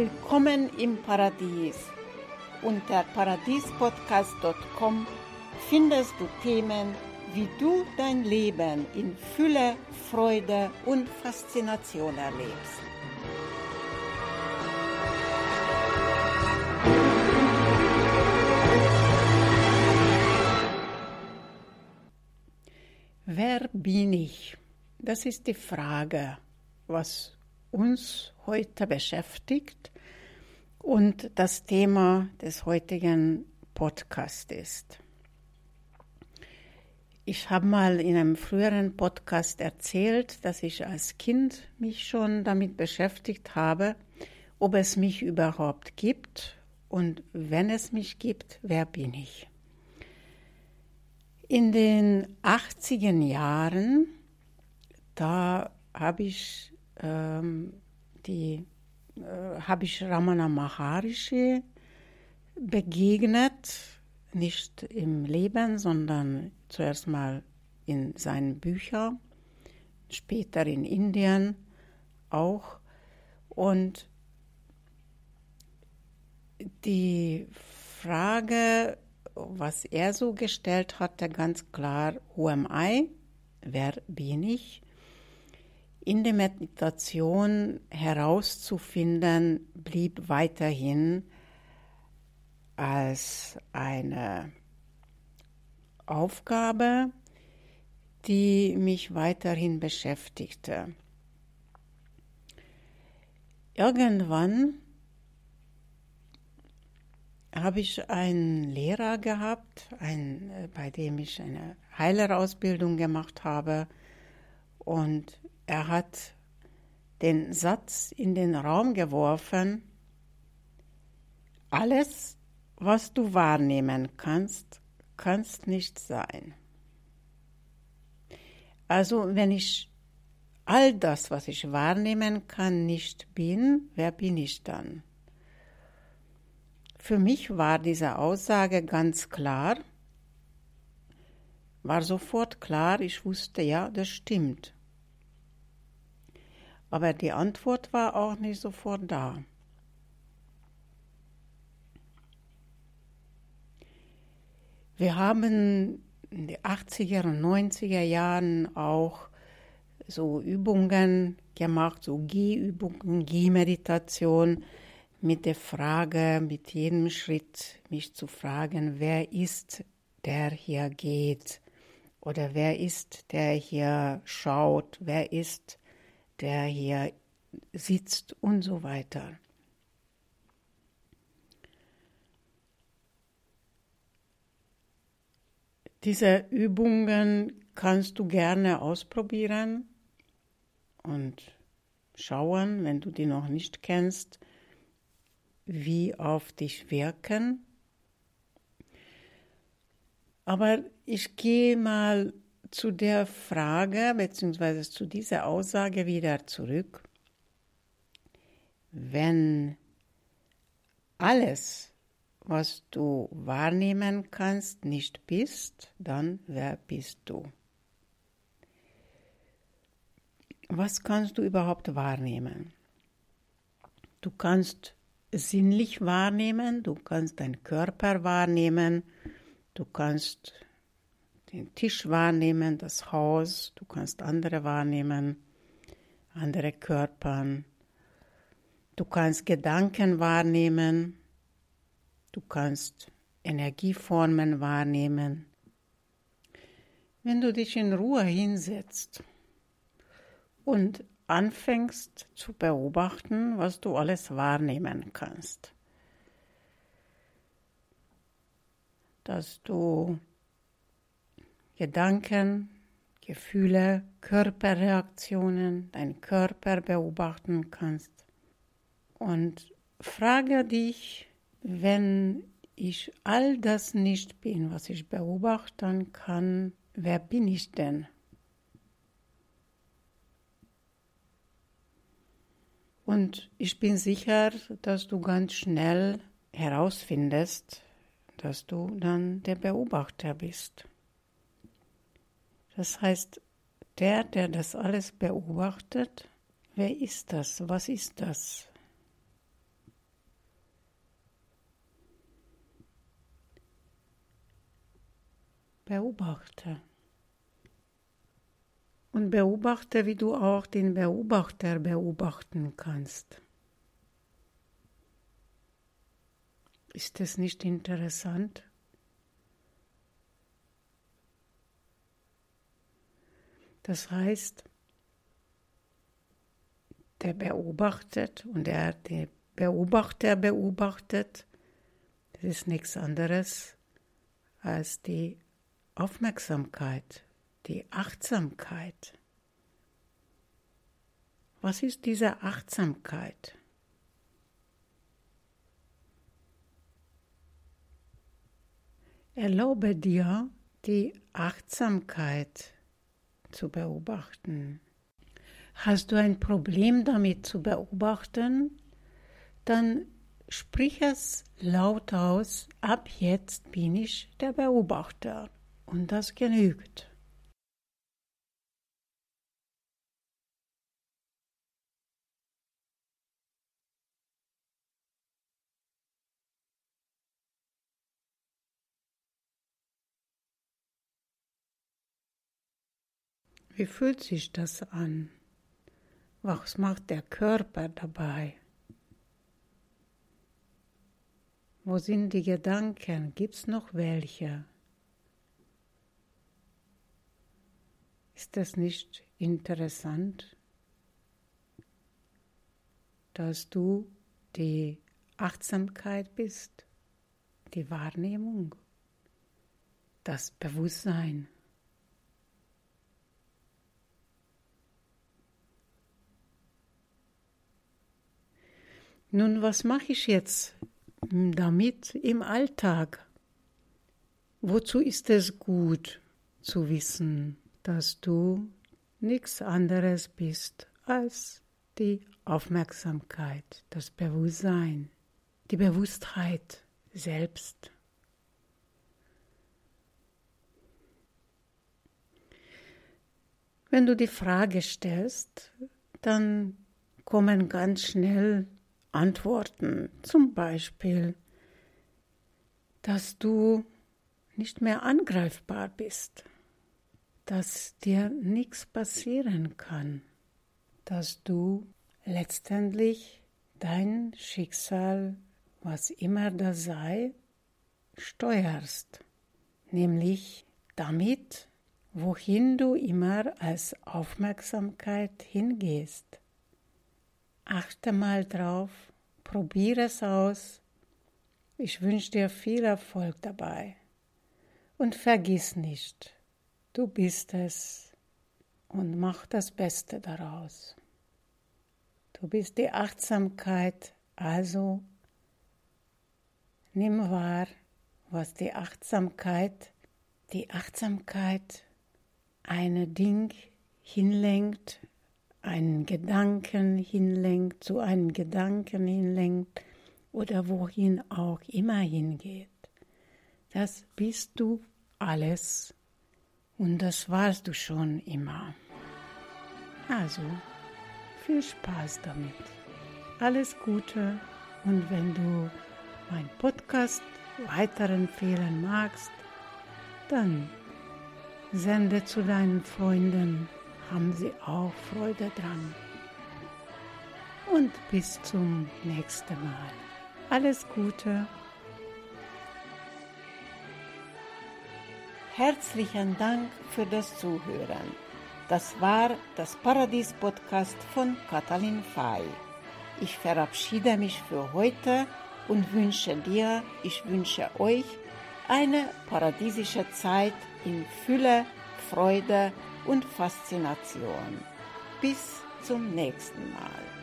Willkommen im Paradies. Unter paradiespodcast.com findest du Themen, wie du dein Leben in Fülle, Freude und Faszination erlebst. Wer bin ich? Das ist die Frage, was uns heute beschäftigt und das Thema des heutigen Podcasts ist. Ich habe mal in einem früheren Podcast erzählt, dass ich als Kind mich schon damit beschäftigt habe, ob es mich überhaupt gibt und wenn es mich gibt, wer bin ich. In den 80er Jahren, da habe ich ähm, die habe ich Ramana Maharishi begegnet, nicht im Leben, sondern zuerst mal in seinen Büchern, später in Indien auch. Und die Frage, was er so gestellt hatte, ganz klar, who am I? Wer bin ich? In der Meditation herauszufinden, blieb weiterhin als eine Aufgabe, die mich weiterhin beschäftigte. Irgendwann habe ich einen Lehrer gehabt, ein, bei dem ich eine Heilerausbildung gemacht habe und er hat den Satz in den Raum geworfen, alles, was du wahrnehmen kannst, kannst nicht sein. Also wenn ich all das, was ich wahrnehmen kann, nicht bin, wer bin ich dann? Für mich war diese Aussage ganz klar, war sofort klar, ich wusste, ja, das stimmt. Aber die Antwort war auch nicht sofort da. Wir haben in den 80er und 90er Jahren auch so Übungen gemacht, so Gehübungen, Gehmeditation mit der Frage, mit jedem Schritt mich zu fragen, wer ist, der hier geht? Oder wer ist, der hier schaut? Wer ist, der hier sitzt und so weiter. Diese Übungen kannst du gerne ausprobieren und schauen, wenn du die noch nicht kennst, wie auf dich wirken. Aber ich gehe mal zu der Frage bzw. zu dieser Aussage wieder zurück. Wenn alles, was du wahrnehmen kannst, nicht bist, dann wer bist du? Was kannst du überhaupt wahrnehmen? Du kannst sinnlich wahrnehmen, du kannst deinen Körper wahrnehmen, du kannst den Tisch wahrnehmen, das Haus, du kannst andere wahrnehmen, andere Körpern. Du kannst Gedanken wahrnehmen, du kannst Energieformen wahrnehmen. Wenn du dich in Ruhe hinsetzt und anfängst zu beobachten, was du alles wahrnehmen kannst, dass du Gedanken, Gefühle, Körperreaktionen, deinen Körper beobachten kannst. Und frage dich, wenn ich all das nicht bin, was ich beobachten kann, wer bin ich denn? Und ich bin sicher, dass du ganz schnell herausfindest, dass du dann der Beobachter bist. Das heißt, der, der das alles beobachtet, wer ist das? Was ist das? Beobachter. Und beobachte, wie du auch den Beobachter beobachten kannst. Ist es nicht interessant? Das heißt, der beobachtet und der, der Beobachter beobachtet, das ist nichts anderes als die Aufmerksamkeit, die Achtsamkeit. Was ist diese Achtsamkeit? Erlaube dir, die Achtsamkeit zu beobachten. Hast du ein Problem damit zu beobachten, dann sprich es laut aus, ab jetzt bin ich der Beobachter. Und das genügt. Wie fühlt sich das an? Was macht der Körper dabei? Wo sind die Gedanken? Gibt es noch welche? Ist das nicht interessant, dass du die Achtsamkeit bist, die Wahrnehmung, das Bewusstsein? Nun, was mache ich jetzt damit im Alltag? Wozu ist es gut zu wissen, dass du nichts anderes bist als die Aufmerksamkeit, das Bewusstsein, die Bewusstheit selbst? Wenn du die Frage stellst, dann kommen ganz schnell Antworten, zum Beispiel, dass du nicht mehr angreifbar bist, dass dir nichts passieren kann, dass du letztendlich dein Schicksal, was immer das sei, steuerst, nämlich damit, wohin du immer als Aufmerksamkeit hingehst. Achte mal drauf, probiere es aus. Ich wünsche dir viel Erfolg dabei. Und vergiss nicht, du bist es und mach das Beste daraus. Du bist die Achtsamkeit, also nimm wahr, was die Achtsamkeit, die Achtsamkeit eine Ding hinlenkt, einen Gedanken hinlenkt, zu einem Gedanken hinlenkt oder wohin auch immer hingeht. Das bist du alles und das warst du schon immer. Also, viel Spaß damit. Alles Gute und wenn du meinen Podcast weiterempfehlen magst, dann sende zu deinen Freunden haben sie auch Freude dran. Und bis zum nächsten Mal. Alles Gute. Herzlichen Dank für das Zuhören. Das war das Paradies-Podcast von Katalin Fay. Ich verabschiede mich für heute und wünsche dir, ich wünsche euch eine paradiesische Zeit in Fülle, Freude und Faszination. Bis zum nächsten Mal.